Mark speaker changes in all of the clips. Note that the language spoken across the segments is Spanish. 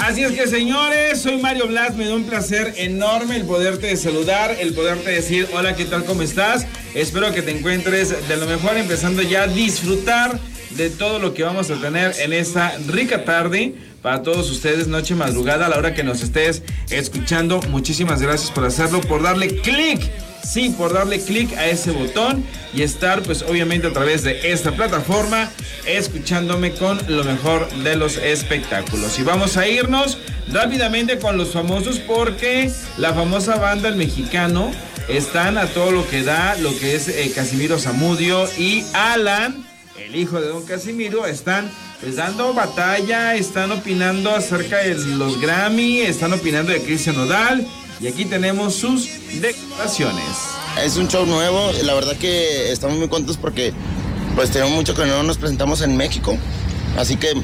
Speaker 1: Así es que señores, soy Mario Blas, me da un placer enorme el poderte saludar, el poderte decir hola, ¿qué tal? ¿Cómo estás? Espero que te encuentres de lo mejor, empezando ya a disfrutar de todo lo que vamos a tener en esta rica tarde para todos ustedes, noche madrugada, a la hora que nos estés escuchando. Muchísimas gracias por hacerlo, por darle clic sí, por darle clic a ese botón y estar pues obviamente a través de esta plataforma escuchándome con lo mejor de los espectáculos. Y vamos a irnos rápidamente con los famosos porque la famosa banda El Mexicano están a todo lo que da, lo que es eh, Casimiro Zamudio y Alan, el hijo de don Casimiro, están pues dando batalla, están opinando acerca de los Grammy, están opinando de Cristian Nodal y aquí tenemos sus declaraciones.
Speaker 2: Es un show nuevo, la verdad que estamos muy contentos porque pues tenemos mucho que no nos presentamos en México, así que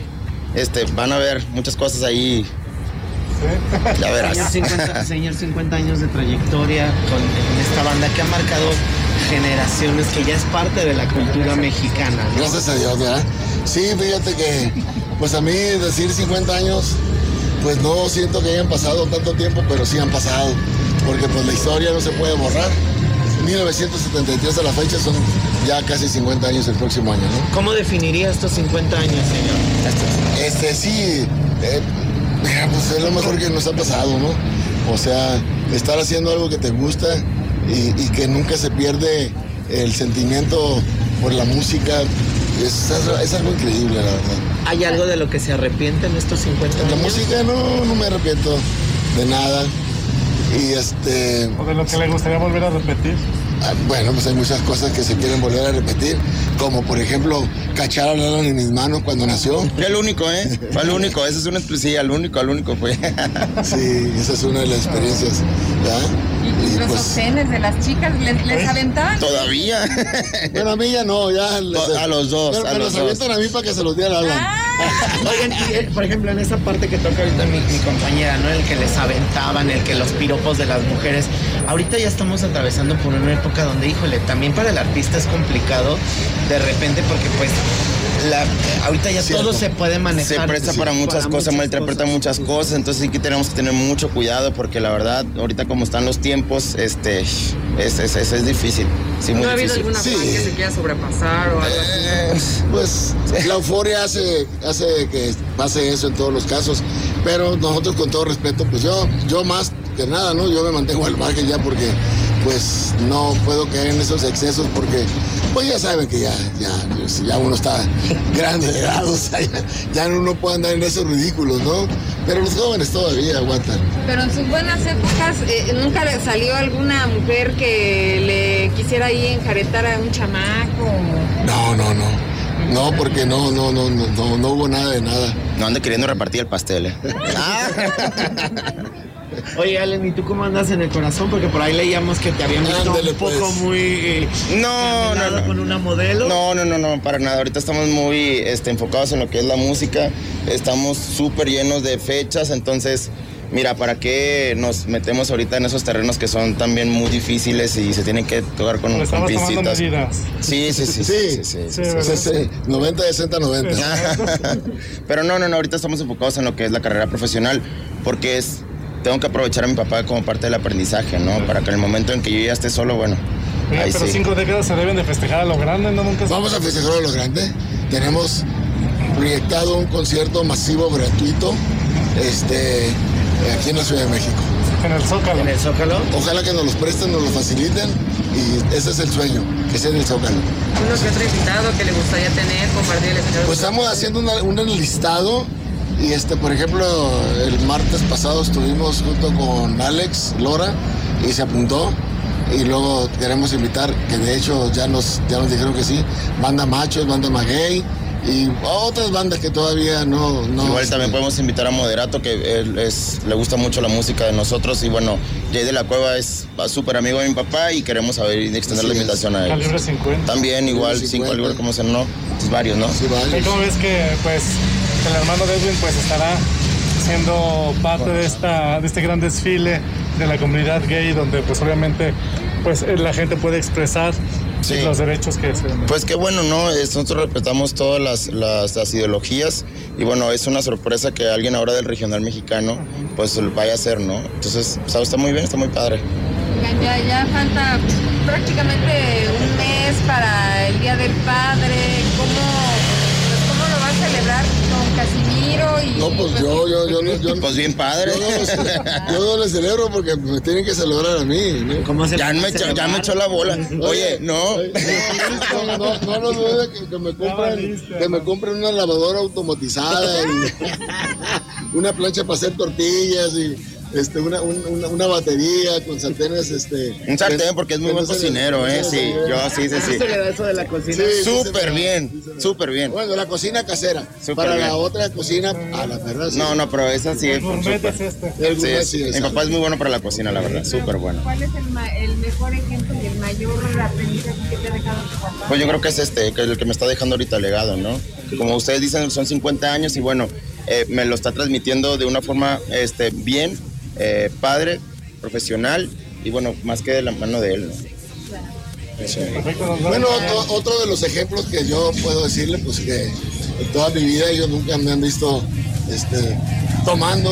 Speaker 2: este, van a ver muchas cosas ahí. Ya verás.
Speaker 3: Señor 50, años de trayectoria con esta banda que ha marcado generaciones, que ya es parte de la cultura mexicana.
Speaker 4: Gracias a Dios, ¿verdad? Sí, fíjate que, pues a mí decir 50 años pues no siento que hayan pasado tanto tiempo, pero sí han pasado, porque pues la historia no se puede borrar. 1973 a la fecha son ya casi 50 años el próximo año, ¿no?
Speaker 3: ¿Cómo definiría estos 50 años, señor?
Speaker 4: Este sí, eh, pues es lo mejor que nos ha pasado, ¿no? O sea, estar haciendo algo que te gusta y, y que nunca se pierde el sentimiento por la música, es, algo increíble, la verdad.
Speaker 3: ¿Hay algo de lo que se arrepiente en estos 50 años?
Speaker 4: La música no, no me arrepiento de nada. Y este.
Speaker 5: ¿O de lo que le gustaría volver a repetir?
Speaker 4: Ah, bueno, pues hay muchas cosas que se quieren volver a repetir, como por ejemplo, cachar a Alan en mis manos cuando nació.
Speaker 2: Fue el único, ¿eh? Fue el único, esa es una expresión, el único, el único fue.
Speaker 4: sí, esa es una de las experiencias,
Speaker 6: ¿Y, y los pues, sostenes de las chicas les, les aventaban?
Speaker 2: Todavía.
Speaker 4: bueno, a mí ya no, ya.
Speaker 2: a los dos.
Speaker 4: Pero
Speaker 2: a
Speaker 4: me
Speaker 2: los
Speaker 4: los avientan a mí para que se los diera a Alan.
Speaker 3: Ah. Oigan, eh, por ejemplo, en esa parte que toca ahorita mi, mi compañera, ¿no? El que les aventaban, el que los piropos de las mujeres. Ahorita ya estamos atravesando por una época donde, híjole, también para el artista es complicado de repente porque pues la, ahorita ya todo se puede manejar.
Speaker 2: Se presta para muchas cosas, malinterpreta muchas cosas, entonces sí que tenemos que tener mucho cuidado porque la verdad, ahorita como están los tiempos, este, es, es, es, es difícil. Sí,
Speaker 6: ¿No
Speaker 2: muy
Speaker 6: ha habido
Speaker 2: difícil.
Speaker 6: alguna fan que se quiera sobrepasar o algo así?
Speaker 4: Eh, pues la euforia hace, hace que pase eso en todos los casos, pero nosotros con todo respeto, pues yo, yo más que nada, ¿no? Yo me mantengo al margen ya porque pues no puedo caer en esos excesos porque pues ya saben que ya, ya, ya uno está grande de edad, o sea, ya, ya uno puede andar en esos ridículos, ¿no? Pero los jóvenes todavía aguantan.
Speaker 6: Pero en sus buenas épocas, eh, ¿nunca le salió alguna mujer que le quisiera ahí enjaretar a un chamaco?
Speaker 4: No, no, no. No, porque no, no, no, no, no, no hubo nada de nada.
Speaker 2: No ande queriendo repartir el pastel, ¿eh?
Speaker 3: Oye, Allen, ¿y tú cómo andas en el corazón? Porque por ahí leíamos que te habían visto
Speaker 4: Ándale,
Speaker 3: un poco
Speaker 4: pues.
Speaker 3: muy eh,
Speaker 2: No, no, no.
Speaker 3: con una modelo.
Speaker 2: No, no, no, no, para nada. Ahorita estamos muy este, enfocados en lo que es la música. Estamos súper llenos de fechas, entonces, mira, ¿para qué nos metemos ahorita en esos terrenos que son también muy difíciles y se tienen que tocar con,
Speaker 5: Le
Speaker 2: con pincitas? Sí, sí, sí.
Speaker 4: Sí.
Speaker 2: sí, sí, sí,
Speaker 5: Sí,
Speaker 2: sí,
Speaker 5: ¿verdad?
Speaker 4: Sí, sí, 90, 60, 90.
Speaker 2: Pero no, no, no, ahorita estamos enfocados en lo que es la carrera profesional, porque es, tengo que aprovechar a mi papá como parte del aprendizaje, ¿no? Para que en el momento en que yo ya esté solo, bueno,
Speaker 5: Oye,
Speaker 2: ahí
Speaker 5: pero
Speaker 2: sí.
Speaker 5: cinco décadas se deben de festejar a lo grande, ¿no? Nunca se-
Speaker 4: Vamos a festejar a lo grande. Tenemos proyectado un concierto masivo gratuito este, aquí en la Ciudad de México.
Speaker 5: en el Zócalo.
Speaker 3: En el Zócalo.
Speaker 4: Ojalá que nos los presten, nos lo faciliten y ese es el sueño, que sea en el Zócalo.
Speaker 6: Uno que otro invitado que le gustaría tener, compartir el escenario.
Speaker 4: Pues estamos haciendo una- un listado y este, por ejemplo, el martes pasado estuvimos junto con Alex Lora y se apuntó. Y luego queremos invitar, que de hecho ya nos, ya nos dijeron que sí, banda machos, banda maguey y otras bandas que todavía no... no
Speaker 2: Igual
Speaker 4: este,
Speaker 2: también podemos invitar a Moderato, que él es, le gusta mucho la música de nosotros. Y bueno, Jay de la Cueva es súper amigo de mi papá y queremos saber y extender la
Speaker 4: es.
Speaker 2: invitación a él.
Speaker 5: Calibre 50.
Speaker 2: También igual,
Speaker 4: Calibre
Speaker 2: 5
Speaker 4: 50.
Speaker 2: libros como se no, pues varios, ¿no?
Speaker 4: Sí, vale.
Speaker 5: ¿Y cómo ves que pues el hermano de Edwin pues estará siendo parte de esta de este gran desfile de la comunidad gay donde pues obviamente pues eh, la gente puede expresar y los derechos que se
Speaker 2: Pues qué bueno, ¿no? Nosotros respetamos todas las, las, ideologías y bueno, es una sorpresa que alguien ahora del regional mexicano pues vaya a hacer, ¿no? Entonces, está muy bien, está muy padre.
Speaker 6: Ya, ya falta prácticamente un mes para el Día del Padre. ¿Cómo, pues, cómo lo va a celebrar con Casimiro? Y,
Speaker 4: no, pues, yo, yo, yo, yo,
Speaker 2: Pues bien padre.
Speaker 4: Yo no, le celebro porque me tienen que celebrar a mí. ¿no?
Speaker 2: ¿Cómo se ya, me echó, ya me echó la bola. Oye, no.
Speaker 4: No, no, no, no que, me compren, que me compren una lavadora automatizada y una plancha para hacer tortillas y este, una, una, batería con sartenes. Este,
Speaker 2: un sartén porque es muy buen cocinero, ¿eh? Sí, yo sí, sí, sí.
Speaker 3: eso de la cocina?
Speaker 2: súper bien, súper bien.
Speaker 4: Bueno, la cocina casera. Para la otra cocina, a la verdad.
Speaker 2: No, no, pero esa sí
Speaker 5: es. es
Speaker 2: este. sí, mi papá es muy bueno para la cocina, la verdad, súper bueno.
Speaker 6: ¿Cuál es el, mejor ejemplo y el mayor aprendizaje que te ha dejado tu papá?
Speaker 2: Pues yo creo que es este, que es el que me está dejando ahorita legado, ¿no? Como ustedes dicen, son 50 años y bueno, eh, me lo está transmitiendo de una forma este, bien eh, padre, profesional y bueno, más que de la mano de él.
Speaker 4: Bueno, otro, de los ejemplos que yo puedo decirle, pues que en toda mi vida ellos nunca me han visto este, tomando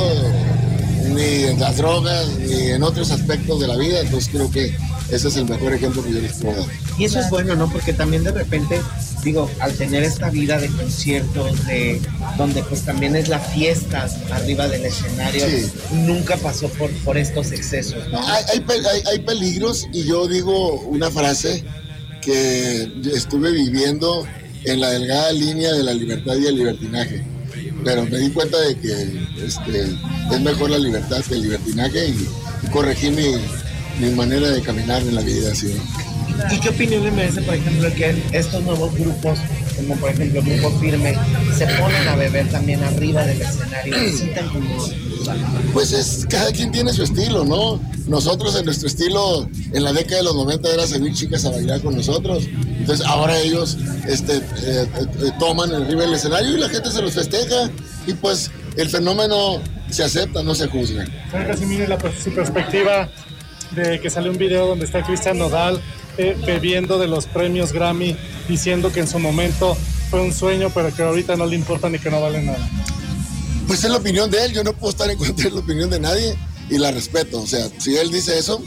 Speaker 4: ni en las drogas ni en otros aspectos de la vida, entonces creo que ese es el mejor ejemplo que yo les puedo dar.
Speaker 3: Y eso es bueno, ¿no? Porque también de repente digo, al tener esta vida de conciertos, de donde pues también es la fiesta arriba del escenario, nunca pasó por, por estos excesos.
Speaker 4: Hay, peligros y yo digo una frase que estuve viviendo en la delgada línea de la libertad y el libertinaje. Pero me di cuenta de que este, es mejor la libertad que el libertinaje y, corregí mi, mi, manera de caminar en la vida. ¿sí?
Speaker 3: ¿Y qué opinión le merece, por ejemplo, que estos nuevos grupos, como por ejemplo el Grupo Firme, se ponen a beber también arriba del escenario?
Speaker 4: Pues es, cada quien tiene su estilo, ¿no? Nosotros en nuestro estilo, en la década de los 90 era seguir chicas a bailar con nosotros. Entonces ahora ellos este, eh, eh, toman arriba del escenario y la gente se los festeja. Y pues el fenómeno se acepta, no se juzga.
Speaker 5: Casi mire la, su perspectiva de que sale un video donde está Cristian Nodal eh, bebiendo de los premios Grammy, diciendo que en su momento fue un sueño, pero que ahorita no le importa ni que no vale nada.
Speaker 4: Pues es la opinión de él, yo no puedo estar en contra de la opinión de nadie y la respeto. O sea, si él dice eso,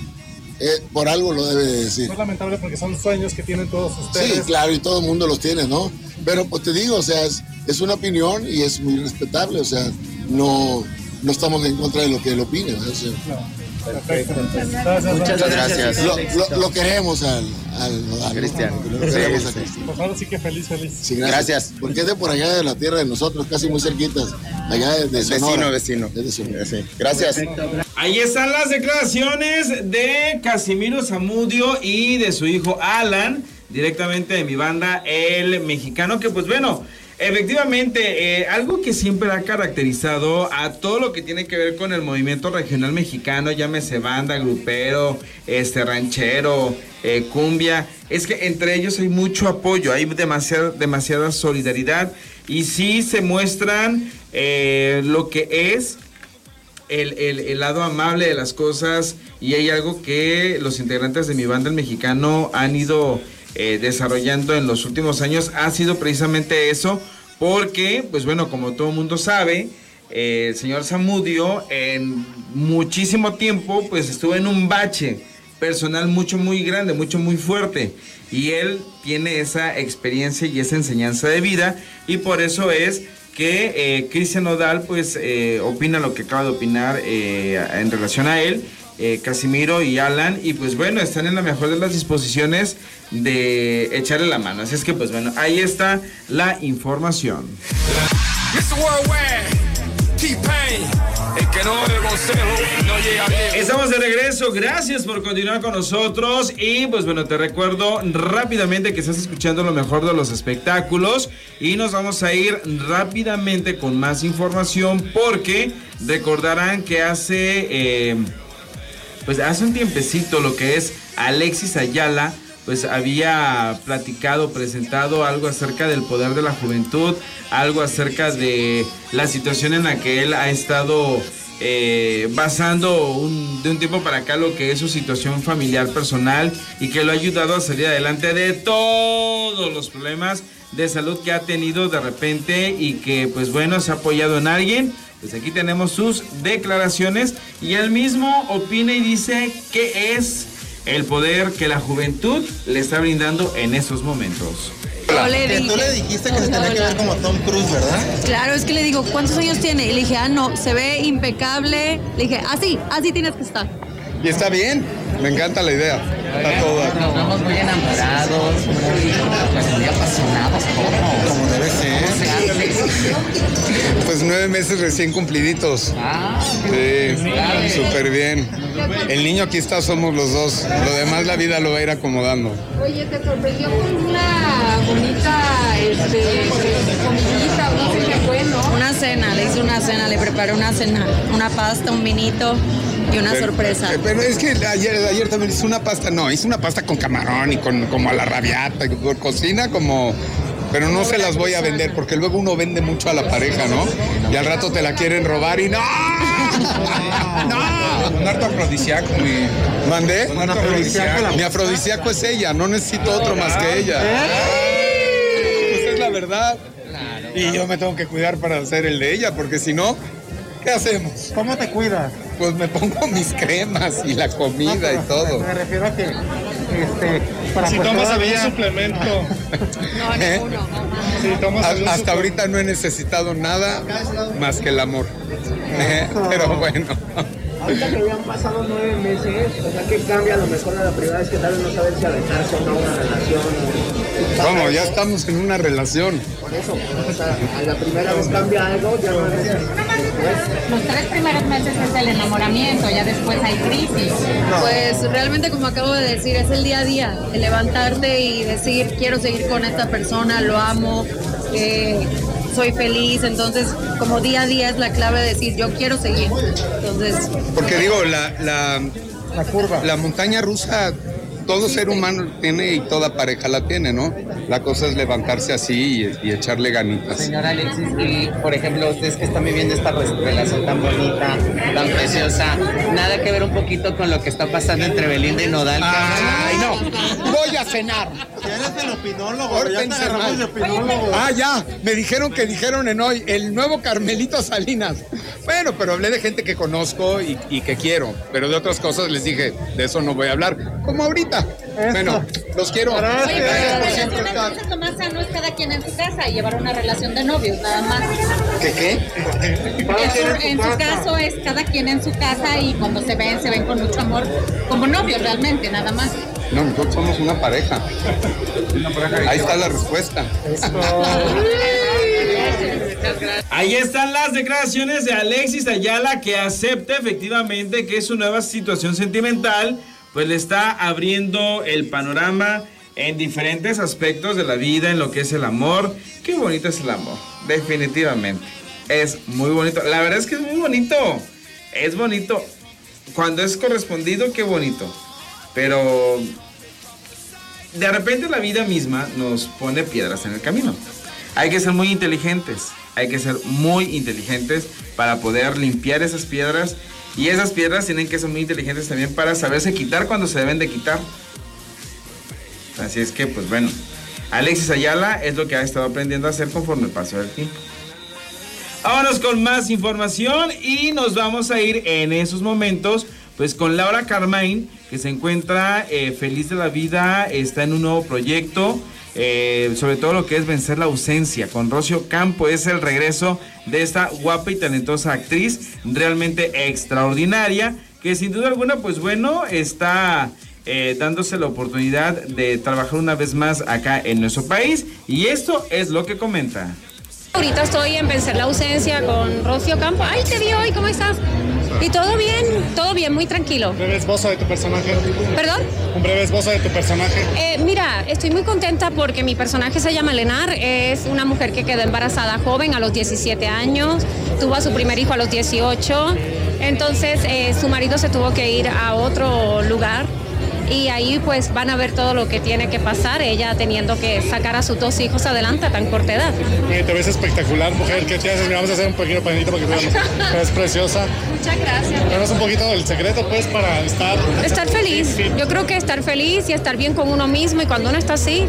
Speaker 4: eh, por algo lo debe decir.
Speaker 5: Es lamentable porque son sueños que tienen todos ustedes.
Speaker 4: Sí, claro, y todo el mundo los tiene, ¿no? Pero pues te digo, o sea, es, una opinión y es muy respetable, o sea, no, no estamos en contra de lo que él opine.
Speaker 2: Perfecto. Muchas gracias.
Speaker 4: Lo, queremos al,
Speaker 2: al, Cristian.
Speaker 5: Lo queremos a Cristian. Pues ahora sí que feliz, feliz.
Speaker 2: gracias.
Speaker 4: Porque es de por allá de la tierra de nosotros, casi muy cerquitas. Allá de,
Speaker 2: Vecino, vecino. Gracias.
Speaker 1: Ahí están las declaraciones de Casimiro Zamudio y de su hijo Alan, directamente de mi banda El Mexicano, que pues bueno Efectivamente, eh, algo que siempre ha caracterizado a todo lo que tiene que ver con el movimiento regional mexicano, llámese banda, grupero, este ranchero, eh, cumbia, es que entre ellos hay mucho apoyo, hay demasiada, demasiada solidaridad y sí se muestran eh, lo que es el, el, lado amable de las cosas y hay algo que los integrantes de mi banda el mexicano han ido eh, desarrollando en los últimos años ha sido precisamente eso, porque, pues bueno, como todo el mundo sabe, eh, el señor Zamudio en muchísimo tiempo, pues estuvo en un bache personal mucho, muy grande, mucho, muy fuerte. Y él tiene esa experiencia y esa enseñanza de vida, y por eso es que eh, Cristian Odal, pues, opina lo que acaba de opinar en relación a él eh, Casimiro y Alan. Y pues bueno, están en la mejor de las disposiciones de echarle la mano. Así es que pues bueno, ahí está la información. Estamos de regreso, gracias por continuar con nosotros y pues bueno, te recuerdo rápidamente que estás escuchando lo mejor de los espectáculos y nos vamos a ir rápidamente con más información porque recordarán que hace... Eh, pues hace un tiempecito lo que es Alexis Ayala pues había platicado, presentado algo acerca del poder de la juventud, algo acerca de la situación en la que él ha estado eh, basando de un tiempo para acá lo que es su situación familiar personal y que lo ha ayudado a salir adelante de todos los problemas de salud que ha tenido de repente y que pues bueno se ha apoyado en alguien. Pues aquí tenemos sus declaraciones y él mismo opina y dice que es el poder que la juventud le está brindando en estos momentos.
Speaker 3: que tú le dijiste que se tenía que ver como Tom Cruise, ¿verdad?
Speaker 6: Claro, es que le digo, ¿cuántos años tiene? Y le dije, ah, no, se ve impecable. Le dije, así, así tienes que estar.
Speaker 7: Y está bien, me encanta la idea. Está todo.
Speaker 3: Nos vemos muy enamorados, muy, muy apasionados.
Speaker 7: Como debe ser. Pues nueve meses recién cumpliditos.
Speaker 3: Ah,
Speaker 7: Sí, súper bien. El niño aquí está, somos los dos. Lo demás la vida lo va a ir acomodando.
Speaker 6: Oye, ¿te sorprendió con una bonita este, comidita no sé qué fue, no?
Speaker 8: Una cena, le hice una cena, le preparé una cena, una pasta, un vinito y una
Speaker 7: Pero-
Speaker 8: sorpresa.
Speaker 7: eh, Pero es que ayer, ayer también hice una pasta, no, hice una pasta con camarón y con como a la rabiata, y con cocina como... Pero no se las voy a vender porque luego uno vende mucho a la pareja, ¿no? Y al rato te la quieren robar y no. No.
Speaker 9: Un harto afrodisíaco, mi.
Speaker 7: ¿Mandé?
Speaker 9: Un afrodisíaco.
Speaker 7: Mi afrodisíaco es ella, no necesito otro más que ella. Esa es la verdad. Y yo me tengo que cuidar para hacer el de ella, porque si no, ¿qué hacemos?
Speaker 5: ¿Cómo te cuidas?
Speaker 7: Pues me pongo mis cremas y la comida y todo.
Speaker 5: Me refiero a que este, para
Speaker 10: Si
Speaker 5: pues
Speaker 10: tomas algún suplemento.
Speaker 8: No,
Speaker 7: ¿Eh?
Speaker 8: ninguno.
Speaker 10: Si tomas
Speaker 7: A-
Speaker 10: algún
Speaker 7: Hasta
Speaker 10: suplemento.
Speaker 7: ahorita no he necesitado nada más que el amor. Eh, Pero bueno.
Speaker 11: Ahorita que habían pasado nueve meses, o sea, ¿qué cambia a lo mejor a la primera vez que tal vez no saber si aventarse o no una relación?
Speaker 7: Vamos, ya estamos en una relación.
Speaker 11: Por eso, o sea, a la primera vez cambia algo, ya no es...
Speaker 12: Los tres primeros meses es el enamoramiento, ya después hay crisis.
Speaker 8: Pues realmente como acabo de decir, es el día a día, el levantarte y decir, quiero seguir con esta persona, lo amo, eh, soy feliz, entonces como día a día es la clave de decir, yo quiero seguir. Entonces,
Speaker 7: Porque digo, la, la,
Speaker 5: La curva.
Speaker 7: la montaña rusa, todo ser humano tiene y toda pareja la tiene, ¿no? La cosa es levantarse así y, y echarle ganitas.
Speaker 3: Señora Alexis, y por ejemplo, ustedes que están viviendo esta re- relación tan bonita, tan preciosa, nada que ver un poquito con lo que está pasando entre Belinda y Nodal.
Speaker 7: ¡Ay, no! ¡Voy a cenar!
Speaker 5: Eres el opinólogo,
Speaker 7: Pórtense mal. Ah, ya, me dijeron que dijeron en hoy el nuevo Carmelito Salinas. Bueno, pero hablé de gente que conozco y, y que quiero, pero de otras cosas les dije, de eso no voy a hablar, como ahorita. Bueno, los quiero.
Speaker 12: Oye,
Speaker 7: Gracias por siempre estar.
Speaker 12: lo más sano es cada quien en su casa y llevar una relación de novios, nada más.
Speaker 7: ¿Qué qué?
Speaker 12: En su, en su caso es cada quien en su casa y cuando se ven, se ven con mucho amor, como novios realmente, nada más.
Speaker 7: No, nosotros somos una pareja. Ahí está la respuesta.
Speaker 1: Ahí están las declaraciones de Alexis Ayala que acepta efectivamente que su nueva situación sentimental pues le está abriendo el panorama en diferentes aspectos de la vida, en lo que es el amor. Qué bonito es el amor, definitivamente. Es muy bonito. La verdad es que es muy bonito. Es bonito. Cuando es correspondido, qué bonito. Pero de repente la vida misma nos pone piedras en el camino. Hay que ser muy inteligentes, hay que ser muy inteligentes para poder limpiar esas piedras y esas piedras tienen que ser muy inteligentes también para saberse quitar cuando se deben de quitar. Así es que, pues bueno, Alexis Ayala es lo que ha estado aprendiendo a hacer conforme el paso del tiempo. Vámonos con más información y nos vamos a ir en esos momentos pues con Laura Carmine que se encuentra eh, feliz de la vida, está en un nuevo proyecto, eh, sobre todo lo que es vencer la ausencia. Con Rocio Campo es el regreso de esta guapa y talentosa actriz, realmente extraordinaria, que sin duda alguna pues bueno está eh, dándose la oportunidad de trabajar una vez más acá en nuestro país y esto es lo que comenta.
Speaker 13: Ahorita estoy en Vencer la Ausencia con Rocio Campo. Ay, te vi hoy, ¿cómo estás? Y todo bien, todo bien, muy tranquilo.
Speaker 5: Un breve esbozo de tu personaje.
Speaker 13: ¿Perdón?
Speaker 5: Un breve esbozo de tu personaje.
Speaker 13: Eh, mira, estoy muy contenta porque mi personaje se llama Lenar, es una mujer que quedó embarazada joven a los 17 años, tuvo a su primer hijo a los 18, entonces eh, su marido se tuvo que ir a otro lugar y ahí pues van a ver todo lo que tiene que pasar, ella teniendo que sacar a sus dos hijos adelante a tan corta edad.
Speaker 5: Y te ves espectacular, mujer. ¿Qué te haces? Mira, vamos a hacer un pequeño panito para que te veamos. Es preciosa.
Speaker 13: Muchas gracias.
Speaker 5: Danos un poquito del secreto, pues, para estar...
Speaker 13: Estar feliz. Yo creo que estar feliz y estar bien con uno mismo y cuando uno está así,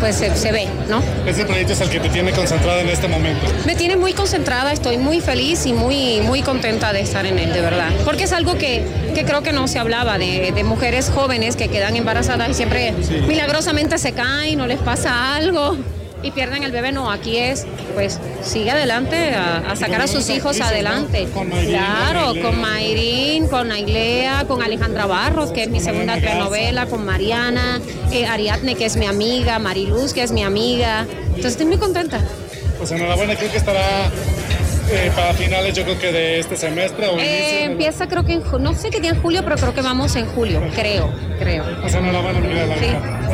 Speaker 13: pues se, se ve, ¿no?
Speaker 5: Ese proyecto es el que te tiene concentrada en este momento.
Speaker 13: Me tiene muy concentrada, estoy muy feliz y muy, muy contenta de estar en él, de verdad. Porque es algo que, que creo que no se hablaba de, de mujeres jóvenes que quedan embarazadas y siempre milagrosamente se caen o les pasa algo y pierden el bebé. No, aquí es, pues, sigue adelante a, a sacar a sus hijos adelante. Claro, con Mayrín, con Ailea, con Alejandra Barros, que es mi segunda telenovela, con Mariana, eh, Ariadne, que es mi amiga, Mariluz, que es mi amiga. Entonces estoy muy contenta.
Speaker 5: Pues enhorabuena, creo que estará eh, para finales, yo creo que de este semestre o
Speaker 13: Eh, empieza creo que en ju- no sé qué día en julio, pero creo que vamos en julio, creo, creo.
Speaker 5: Pues enhorabuena, mi vida, la
Speaker 13: Sí.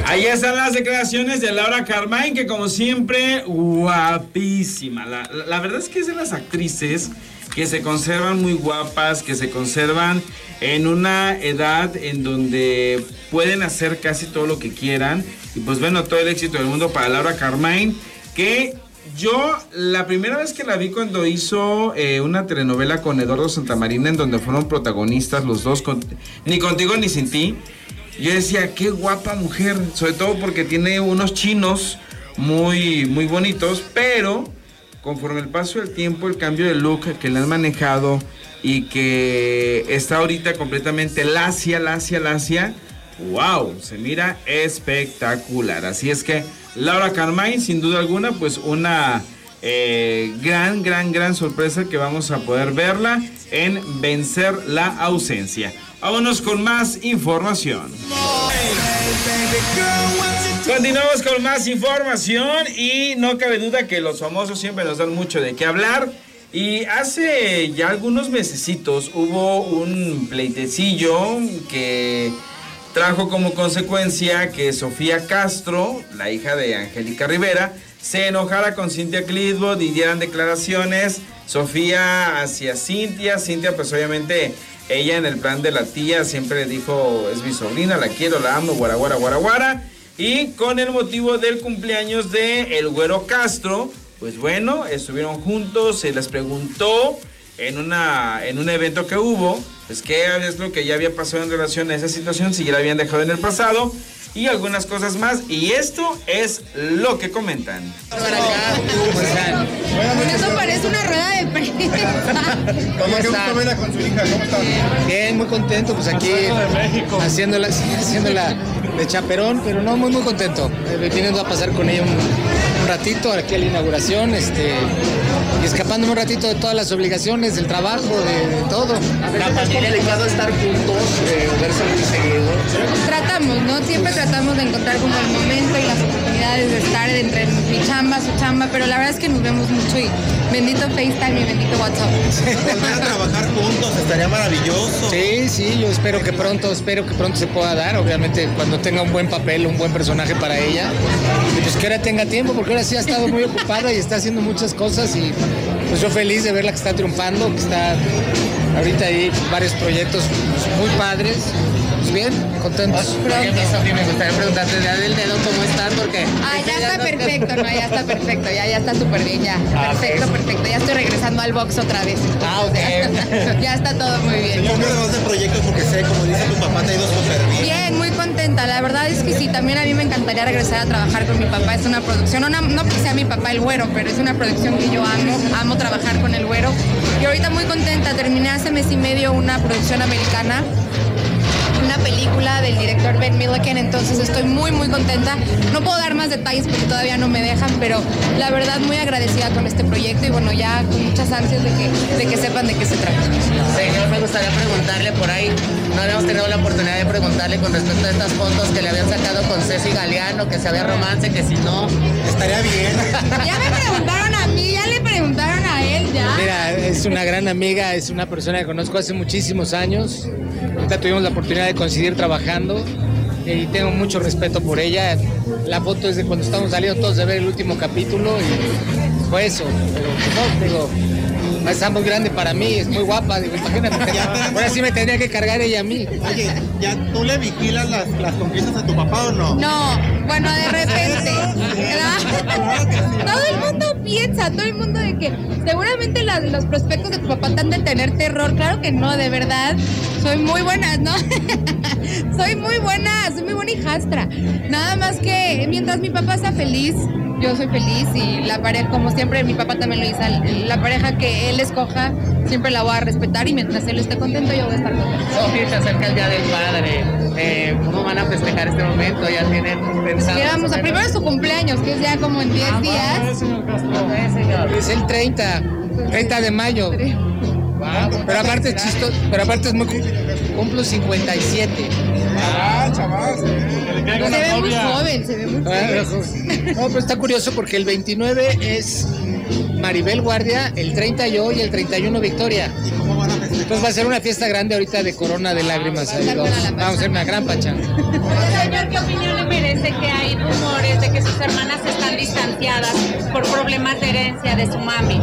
Speaker 1: Ahí están las declaraciones de Laura Carmine, que como siempre, guapísima. La, la- la verdad es que es de las actrices que se conservan muy guapas, que se conservan en una edad en donde pueden hacer casi todo lo que quieran. Y pues bueno, todo el éxito del mundo para Laura Carmine, que yo la primera vez que la vi cuando hizo eh, una telenovela con Eduardo Santamarina, en donde fueron protagonistas los dos, ni contigo ni sin ti. Yo decía, qué guapa mujer, sobre todo porque tiene unos chinos muy, muy bonitos, pero conforme el paso del tiempo, el cambio de look que le han manejado y que está ahorita completamente lacia, lacia, lacia, wow, se mira espectacular. Así es que Laura Carmine, sin duda alguna, pues una eh, gran, gran, gran sorpresa que vamos a poder verla en Vencer la ausencia. Vámonos con más información. Continuamos con más información y no cabe duda que los famosos siempre nos dan mucho de qué hablar. Y hace ya algunos mesecitos hubo un pleitecillo que trajo como consecuencia que Sofía Castro, la hija de Angélica Rivera, se enojara con Cintia Clitwood y dieran declaraciones. Sofía hacia Cintia, Cintia pues obviamente ella en el plan de la tía siempre le dijo, es mi sobrina, la quiero, la amo, guara, guara, guara, guara. Y con el motivo del cumpleaños de El Güero Castro, pues bueno, estuvieron juntos, se les preguntó en, una, en un evento que hubo, pues qué es lo que ya había pasado en relación a esa situación, si ya la habían dejado en el pasado y algunas cosas más. Y esto es lo que comentan.
Speaker 6: Eso parece una rueda de prensa.
Speaker 14: ¿Cómo
Speaker 7: verla con su hija? ¿Cómo está?
Speaker 14: Bien, muy contento, pues aquí haciéndola, haciéndola de chaperón, pero no, muy muy contento. Eh, viniendo a pasar con ella un, un ratito aquí a la inauguración, este, escapándome un ratito de todas las obligaciones, del trabajo, de, de todo.
Speaker 3: ¿La familia complicado estar juntos, eh, verse muy seguido?
Speaker 6: Tratamos, ¿no? Siempre tratamos de encontrar como el momento y las oportunidades de estar entre mi chamba, su chamba, pero la verdad es que nos vemos mucho y bendito FaceTime y bendito WhatsApp.
Speaker 10: Volver a trabajar juntos estaría maravilloso.
Speaker 14: Sí, sí, yo espero que pronto, espero que pronto se pueda dar, obviamente cuando tenga un buen papel, un buen personaje para ella, pues que ahora tenga tiempo, porque ahora sí ha estado muy ocupada y está haciendo muchas cosas y pues yo feliz de verla que está triunfando, que está ahorita ahí varios proyectos pues, muy padres, bien, contentos.
Speaker 15: me gustaría preguntarte ya del dedo cómo estás, porque...
Speaker 6: Ah, ya está perfecto, no, ya está perfecto, ya, ya está súper bien, ya. Perfecto, perfecto. Ya estoy regresando al box otra vez.
Speaker 14: Ah, ok.
Speaker 6: ya está todo muy bien.
Speaker 10: De proyectos porque sé, como dice tu papá, te ha ido súper bien.
Speaker 6: Bien, muy contenta. La verdad es que sí, también a mí me encantaría regresar a trabajar con mi papá. Es una producción, no, no porque sea mi papá el güero, pero es una producción que yo amo. Amo trabajar con el güero. Y ahorita muy contenta. Terminé hace mes y medio una producción americana una película del director Ben Milliken, entonces estoy muy muy contenta. No puedo dar más detalles porque todavía no me dejan, pero la verdad muy agradecida con este proyecto y bueno, ya con muchas ansias de que, de que sepan de qué se trata.
Speaker 15: Señor, me gustaría preguntarle por ahí, no habíamos tenido la oportunidad de preguntarle con respecto a estas fotos que le habían sacado con Ceci Galeano, que si había romance, que si no...
Speaker 10: Estaría bien.
Speaker 6: Ya me preguntaron a mí, ya le preguntaron
Speaker 14: Mira, es una gran amiga, es una persona que conozco hace muchísimos años. Ahorita tuvimos la oportunidad de coincidir trabajando y tengo mucho respeto por ella. La foto es de cuando estamos saliendo todos de ver el último capítulo y fue eso. Pero no, digo, está muy grande para mí, es muy guapa, digo, imagínate. Ahora sí me tendría que cargar ella a mí.
Speaker 10: Oye, ¿ya tú le vigilas las, las conquistas a tu papá o no?
Speaker 6: No, bueno, de repente. todo el mundo piensa, todo el mundo de que seguramente las- los prospectos de tu papá han de tener terror. Claro que no, de verdad. Soy muy buena, ¿no? soy muy buena, soy muy buena hijastra. Nada más que mientras mi papá está feliz, yo soy feliz y la pareja, como siempre, mi papá también lo dice, la pareja que él escoja, siempre la voy a respetar y mientras él esté contento, yo voy a estar contenta.
Speaker 15: Sofi, se acerca el Día del Padre. Eh, ¿Cómo van a festejar este momento? ¿Ya tienen pensado?
Speaker 6: Llegamos a primero su cumpleaños, que es ya como en 10 días.
Speaker 14: Es el 30, 30 de mayo. Pero aparte es chistoso, pero aparte es muy cumplo 57.
Speaker 5: Ah, chaval.
Speaker 6: Se ve muy joven, se ve muy
Speaker 14: Ah,
Speaker 6: joven.
Speaker 14: No, pero está curioso porque el 29 es Maribel Guardia, el 30 yo y el 31 Victoria. Entonces va a ser una fiesta grande ahorita de corona de lágrimas. ahí, dos. Vamos a hacer una gran pachanga.
Speaker 12: Señor, ¿qué opinión le merece que hay rumores de que sus hermanas están distanciadas por problemas de herencia de su mami?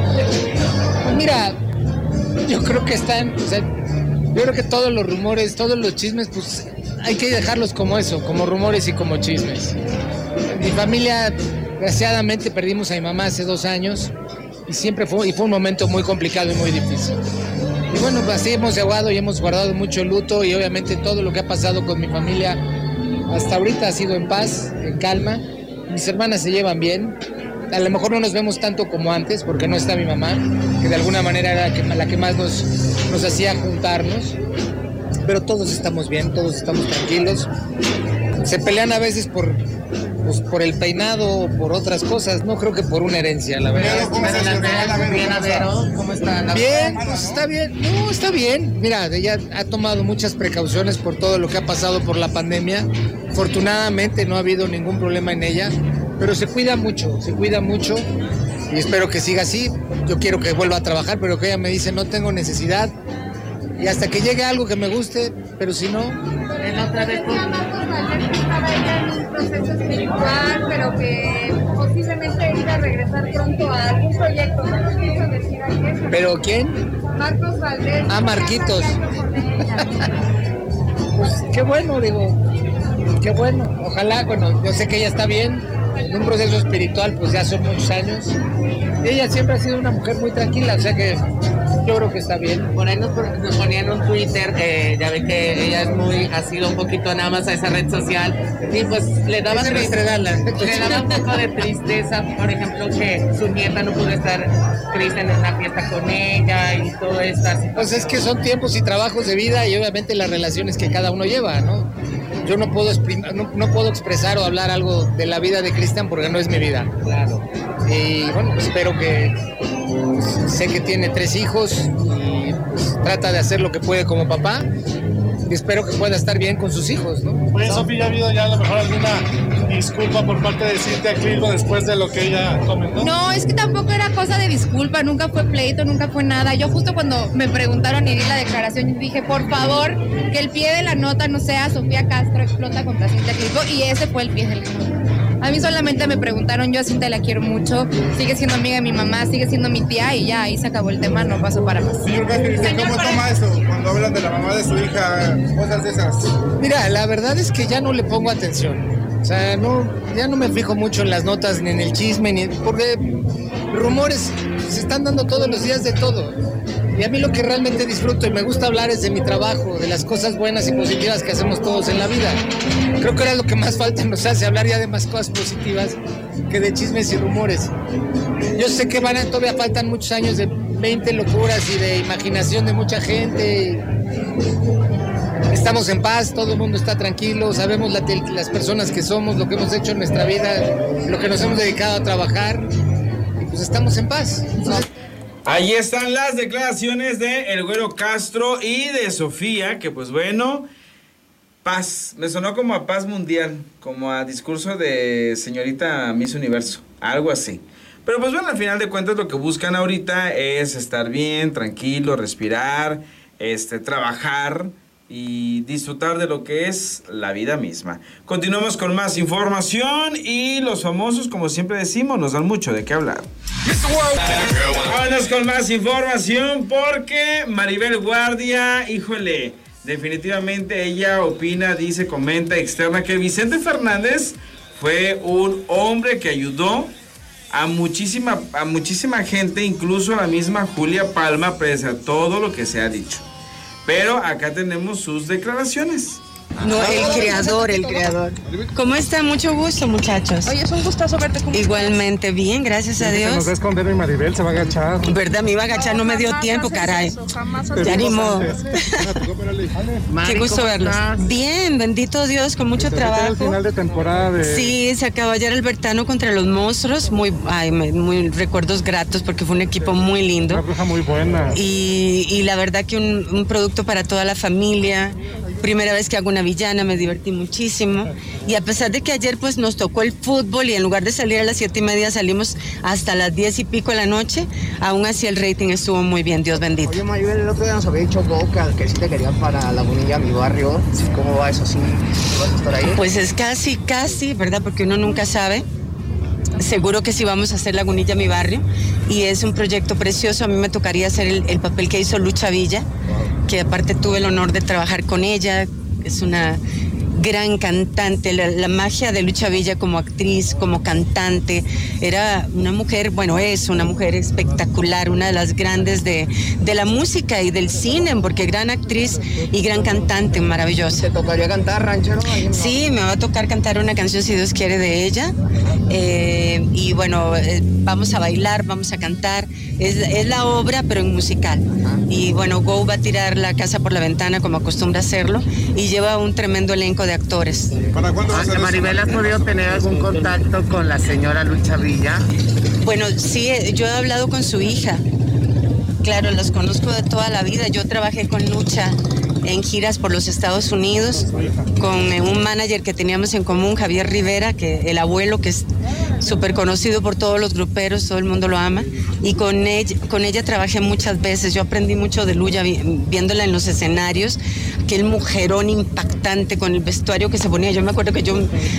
Speaker 14: Pues mira, yo creo que están, o sea, yo creo que todos los rumores, todos los chismes, pues hay que dejarlos como eso, como rumores y como chismes. Mi familia, desgraciadamente, perdimos a mi mamá hace dos años y siempre fue, y fue un momento muy complicado y muy difícil. Y bueno, pues así hemos llevado y hemos guardado mucho luto y obviamente todo lo que ha pasado con mi familia hasta ahorita ha sido en paz, en calma. Mis hermanas se llevan bien. A lo mejor no nos vemos tanto como antes porque no está mi mamá, que de alguna manera era la que, más nos, nos hacía juntarnos. Pero todos estamos bien, todos estamos tranquilos. Se pelean a veces por, pues, por el peinado o por otras cosas, no creo que por una herencia, la verdad.
Speaker 15: ¿Cómo está? Bien,
Speaker 14: pues está bien. No, está bien. Mira, ella ha tomado muchas precauciones por todo lo que ha pasado por la pandemia. Afortunadamente no ha habido ningún problema en ella, pero se cuida mucho, se cuida mucho y espero que siga así. Yo quiero que vuelva a trabajar, pero que ella me dice no tengo necesidad y hasta que llegue algo que me guste, pero si no,
Speaker 15: En otra vez,
Speaker 6: proceso espiritual, pero que posiblemente iba a regresar pronto a algún proyecto. No nos quiso decir ayer.
Speaker 14: pero ¿quién?
Speaker 6: Marcos Valdés.
Speaker 14: Ah, Marquitos. Pues qué bueno, digo, qué bueno. Ojalá, bueno, yo sé que ella está bien, en un proceso espiritual, pues ya son muchos años. Ella siempre ha sido una mujer muy tranquila, o sea que yo creo que está bien.
Speaker 15: Por ahí nos, nos ponían un Twitter, que ya ve que ella es muy, ha sido un poquito nada más a esa red social, y pues le daba,
Speaker 14: Es de
Speaker 15: tri-
Speaker 14: nuestra edad, la-
Speaker 15: le daba un poco de tristeza, por ejemplo, que su nieta no pudo estar triste en una fiesta con ella y todo esto.
Speaker 14: Pues es que son tiempos y trabajos de vida y obviamente las relaciones que cada uno lleva, ¿no? Yo no puedo, no, no puedo expresar o hablar algo de la vida de Cristian porque no es mi vida.
Speaker 15: Claro.
Speaker 14: Y bueno, pues espero que pues, sé que tiene tres hijos y pues, trata de hacer lo que puede como papá. Y espero que pueda estar bien con sus hijos, ¿no?
Speaker 5: Oye, Sofi, ¿ya ha habido ya a lo mejor alguna disculpa por parte de Cintia Clitbo después de lo que ella comentó?
Speaker 6: No, es que tampoco era cosa de disculpa, nunca fue pleito, nunca fue nada. Yo justo cuando me preguntaron y di la declaración, dije, por favor, que el pie de la nota no sea Sofía Castro explota contra Cintia Clitbo y ese fue el pie de la nota. A mí solamente me preguntaron, yo a Cintia la quiero mucho, sigue siendo amiga de mi mamá, sigue siendo mi tía y ya, ahí se acabó el tema, no pasó para más.
Speaker 9: Señor Cristian, ¿cómo toma eso cuando hablan de la mamá de su hija, cosas de esas?
Speaker 14: Mira, la verdad es que ya no le pongo atención. O sea, no, ya no me fijo mucho en las notas, ni en el chisme, ni porque rumores se están dando todos los días de todo. Y a mí lo que realmente disfruto y me gusta hablar es de mi trabajo, de las cosas buenas y positivas que hacemos todos en la vida. Creo que era lo que más falta nos hace hablar ya de más cosas positivas que de chismes y rumores. Yo sé que van a, todavía faltan muchos años de 20 locuras y de imaginación de mucha gente. Estamos en paz, todo el mundo está tranquilo, sabemos la- las personas que somos, lo que hemos hecho en nuestra vida, lo que nos hemos dedicado a trabajar pues estamos en paz. Entonces,
Speaker 1: Ahí están las declaraciones de El Güero Castro y de Sofía, que pues bueno, paz. Me sonó como a paz mundial, como a discurso de señorita Miss Universo, algo así. Pero pues bueno, al final de cuentas lo que buscan ahorita es estar bien, tranquilo, respirar, este, trabajar y disfrutar de lo que es la vida misma. Continuamos con más información y los famosos, como siempre decimos, nos dan mucho de qué hablar. Vámonos con más información porque Maribel Guardia, híjole, definitivamente ella opina, dice, comenta, externa que Vicente Fernández fue un hombre que ayudó a muchísima, a muchísima gente, incluso a la misma Julia Palma, pese a todo lo que se ha dicho. Pero acá tenemos sus declaraciones.
Speaker 16: No, el creador, el creador. ¿Cómo está? Mucho gusto, muchachos.
Speaker 6: Oye, es un gustazo verte como
Speaker 16: Igualmente, bien, gracias a
Speaker 5: Se nos
Speaker 16: Dios.
Speaker 5: va a esconder y Maribel se va a agachar.
Speaker 16: ¿Verdad? Me iba a agachar, no me dio tiempo, caray. Ya ni modo. Qué gusto verlos. Bien, bendito Dios, con mucho
Speaker 5: acerca el
Speaker 16: trabajo.
Speaker 5: final de temporada de...
Speaker 16: Sí, se acabó ayer Albertano contra los monstruos. Muy, ay, me- muy recuerdos gratos porque fue un equipo muy lindo.
Speaker 5: Una bruja muy buena.
Speaker 16: Y, y la verdad que un, un producto para toda la familia. Primera vez que hago una villana, me divertí muchísimo. Y a pesar de que ayer pues nos tocó el fútbol y en lugar de salir a las siete y media salimos hasta las diez y pico de la noche, aún así el rating estuvo muy bien, Dios bendito.
Speaker 11: Oye, Maribel, el otro día nos había dicho Boca que sí te quería para Lagunilla, mi barrio. ¿Cómo va eso? ¿Sí vas a estar ahí?
Speaker 16: Pues es casi, casi, ¿verdad? Porque uno nunca sabe. Seguro que sí vamos a hacer Lagunilla Mi Barrio y es un proyecto precioso. A mí me tocaría hacer el, el papel que hizo Lucha Villa, que aparte tuve el honor de trabajar con ella. Es una gran cantante, la, la magia de Lucha Villa como actriz, como cantante. Era una mujer, bueno, es una mujer espectacular, una de las grandes de, de la música y del cine, porque gran actriz y gran cantante, maravillosa.
Speaker 11: ¿Te tocaría cantar ranchero?
Speaker 16: Sí, me va a tocar cantar una canción si Dios quiere de ella. Eh, y bueno, eh, vamos a bailar, vamos a cantar. Es, es la obra, pero en musical. Y bueno, Go va a tirar la casa por la ventana como acostumbra hacerlo y lleva un tremendo elenco de actores.
Speaker 10: ¿Para cuándo va a ser eso?
Speaker 3: Maribel, ¿has podido tener algún contacto con la señora Lucha Villa?
Speaker 16: Bueno, sí, eh, yo he hablado con su hija. Claro, los conozco de toda la vida. Yo trabajé con Lucha en giras por los Estados Unidos con un manager que teníamos en común, Javier Rivera, que el abuelo que es súper conocido por todos los gruperos, todo el mundo lo ama. Y con ella, con ella trabajé muchas veces. Yo aprendí mucho de vi- viéndola en los escenarios, aquel mujerón impactante con el vestuario que se ponía. Yo me acuerdo que yo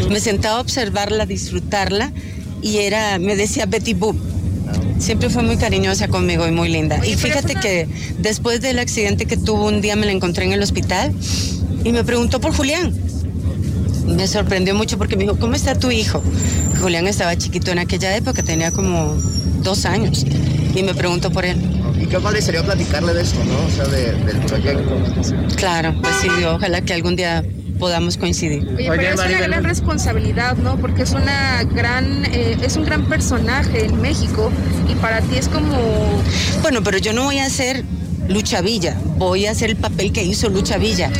Speaker 16: me sentaba a observarla, disfrutarla y era, me decía Betty Boop. Siempre fue muy cariñosa conmigo y muy linda. Y fíjate que después del accidente que tuvo un día me la encontré en el hospital y me preguntó por Julián. Me sorprendió mucho porque me dijo, ¿cómo está tu hijo? Julián estaba chiquito en aquella época, tenía como dos años. Y me preguntó por él.
Speaker 11: Y qué padre sería platicarle de esto, ¿no? O sea, de- del proyecto.
Speaker 16: Claro, pues sí, ojalá que algún día podamos coincidir.
Speaker 6: Oye, pero es una gran responsabilidad, ¿no? Porque es una gran, eh, es un gran personaje en México y para ti es como
Speaker 16: Bueno, pero yo no voy a hacer Lucha Villa, voy a hacer el papel que hizo Lucha Villa,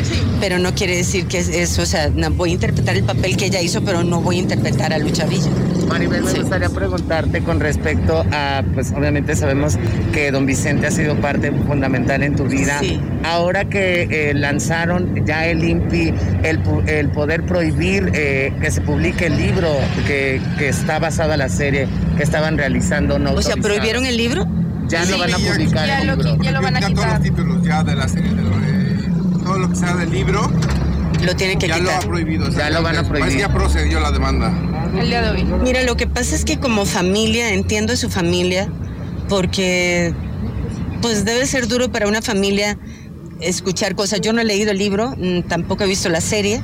Speaker 16: pero no quiere decir que es eso, o sea, no, voy a interpretar el papel que ella hizo, pero no voy a interpretar a Lucha Villa.
Speaker 3: Maribel, me gustaría preguntarte con respecto a, pues obviamente sabemos que don Vicente ha sido parte fundamental en tu vida. Ahora que eh, lanzaron ya el INPI, el, poder prohibir eh, que se publique el libro que, que está basado en la serie que estaban realizando, no
Speaker 16: O sea. ¿prohibieron el libro?
Speaker 3: Ya no van a publicar
Speaker 6: ya
Speaker 3: el
Speaker 6: lo, ya lo van a
Speaker 9: Ya todos
Speaker 6: quitar.
Speaker 9: los títulos ya de la serie, de lo de- todo lo que sea del libro,
Speaker 16: Lo tienen que
Speaker 9: ya lo ha
Speaker 16: quitar.
Speaker 9: prohibido.
Speaker 3: Ya lo van a prohibir.
Speaker 9: Parece ya procedió la demanda.
Speaker 6: El día de hoy.
Speaker 16: Mira, lo que pasa es que como familia, entiendo a su familia, porque pues debe ser duro para una familia escuchar cosas. Yo no he leído el libro, mm, tampoco he visto la serie,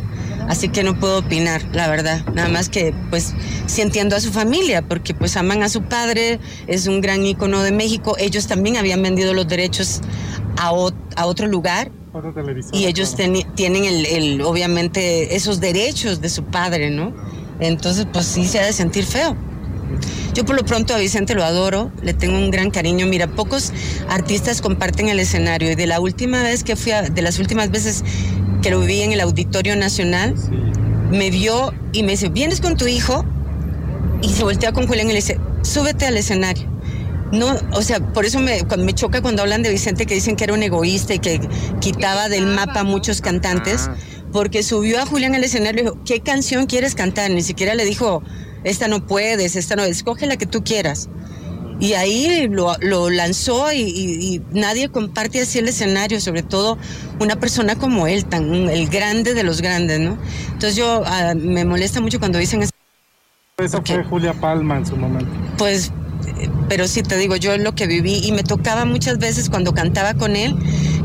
Speaker 16: así que no puedo opinar, la verdad. Nada más que pues sí entiendo a su familia, porque pues aman a su padre, es un gran ícono de México. Ellos también habían vendido los derechos a, ot- a otro lugar y ellos
Speaker 5: claro.
Speaker 16: tienen el, el, obviamente esos derechos de su padre, ¿no? Entonces, pues sí se ha de sentir feo. Yo por lo pronto a Vicente lo adoro, le tengo un gran cariño. Mira, pocos artistas comparten el escenario y de la última vez que fui, a- de las últimas veces que lo vi en el Auditorio Nacional, me vio y me dice, ¿vienes con tu hijo? Y se voltea con Julián y le dice, súbete al escenario. No, o sea, por eso me, me choca cuando hablan de Vicente que dicen que era un egoísta y que quitaba del mapa a muchos cantantes, porque subió a Julián al escenario y dijo, ¿qué canción quieres cantar? Ni siquiera le dijo, esta no puedes, esta no, escoge la que tú quieras. Y ahí lo, lo lanzó y, y- y nadie comparte así el escenario, sobre todo una persona como él, tan el grande de los grandes, ¿no? Entonces yo ah, me molesta mucho cuando dicen eso.
Speaker 5: Eso fue Julia Palma en su momento.
Speaker 16: Pues, pero sí te digo, yo lo que viví y me tocaba muchas veces cuando cantaba con él,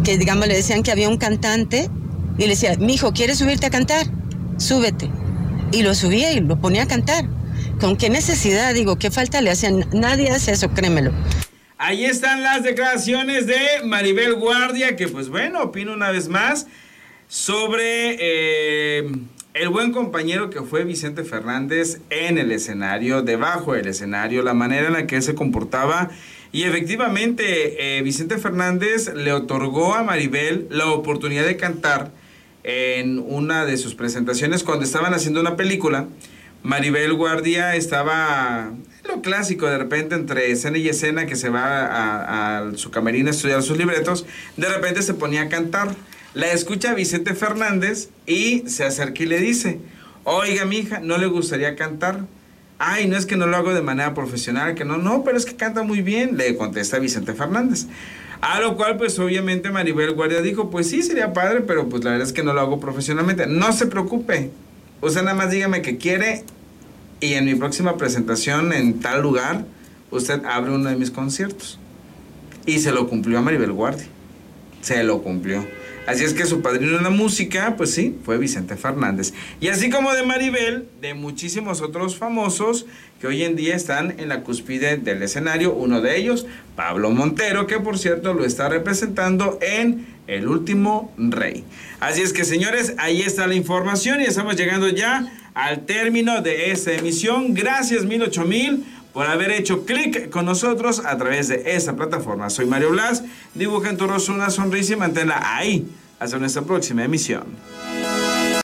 Speaker 16: que digamos le decían que había un cantante y le decía, mijo, ¿quieres subirte a cantar? Súbete. Y lo subía y lo ponía a cantar. ¿Con qué necesidad? Digo, ¿qué falta le hacían? Nadie hace eso, créemelo.
Speaker 1: Ahí están las declaraciones de Maribel Guardia, que pues bueno, opina una vez más sobre eh, el buen compañero que fue Vicente Fernández en el escenario, debajo del escenario, la manera en la que él se comportaba. Y efectivamente, eh, Vicente Fernández le otorgó a Maribel la oportunidad de cantar en una de sus presentaciones cuando estaban haciendo una película. Maribel Guardia estaba lo clásico, de repente entre escena y escena que se va a, su camerino a estudiar sus libretos, de repente se ponía a cantar. La escucha Vicente Fernández y se acerca y le dice, oiga mi hija, ¿no le gustaría cantar? Ay, no es que no lo hago de manera profesional, que no, no, pero es que canta muy bien, le contesta Vicente Fernández. A lo cual, pues obviamente Maribel Guardia dijo, pues sí, sería padre, pero pues la verdad es que no lo hago profesionalmente. No se preocupe, usted nada más dígame que quiere y en mi próxima presentación en tal lugar, usted abre uno de mis conciertos. Y se lo cumplió a Maribel Guardia. Se lo cumplió. Así es que su padrino en la música, pues sí, fue Vicente Fernández. Y así como de Maribel, de muchísimos otros famosos que hoy en día están en la cúspide del escenario. Uno de ellos, Pablo Montero, que por cierto lo está representando en El Último Rey. Así es que señores, ahí está la información y estamos llegando ya al término de esta emisión. Gracias mil ocho mil por haber hecho clic con nosotros a través de esta plataforma. Soy Mario Blas, dibuja en tu rostro una sonrisa y manténla ahí hasta nuestra próxima emisión.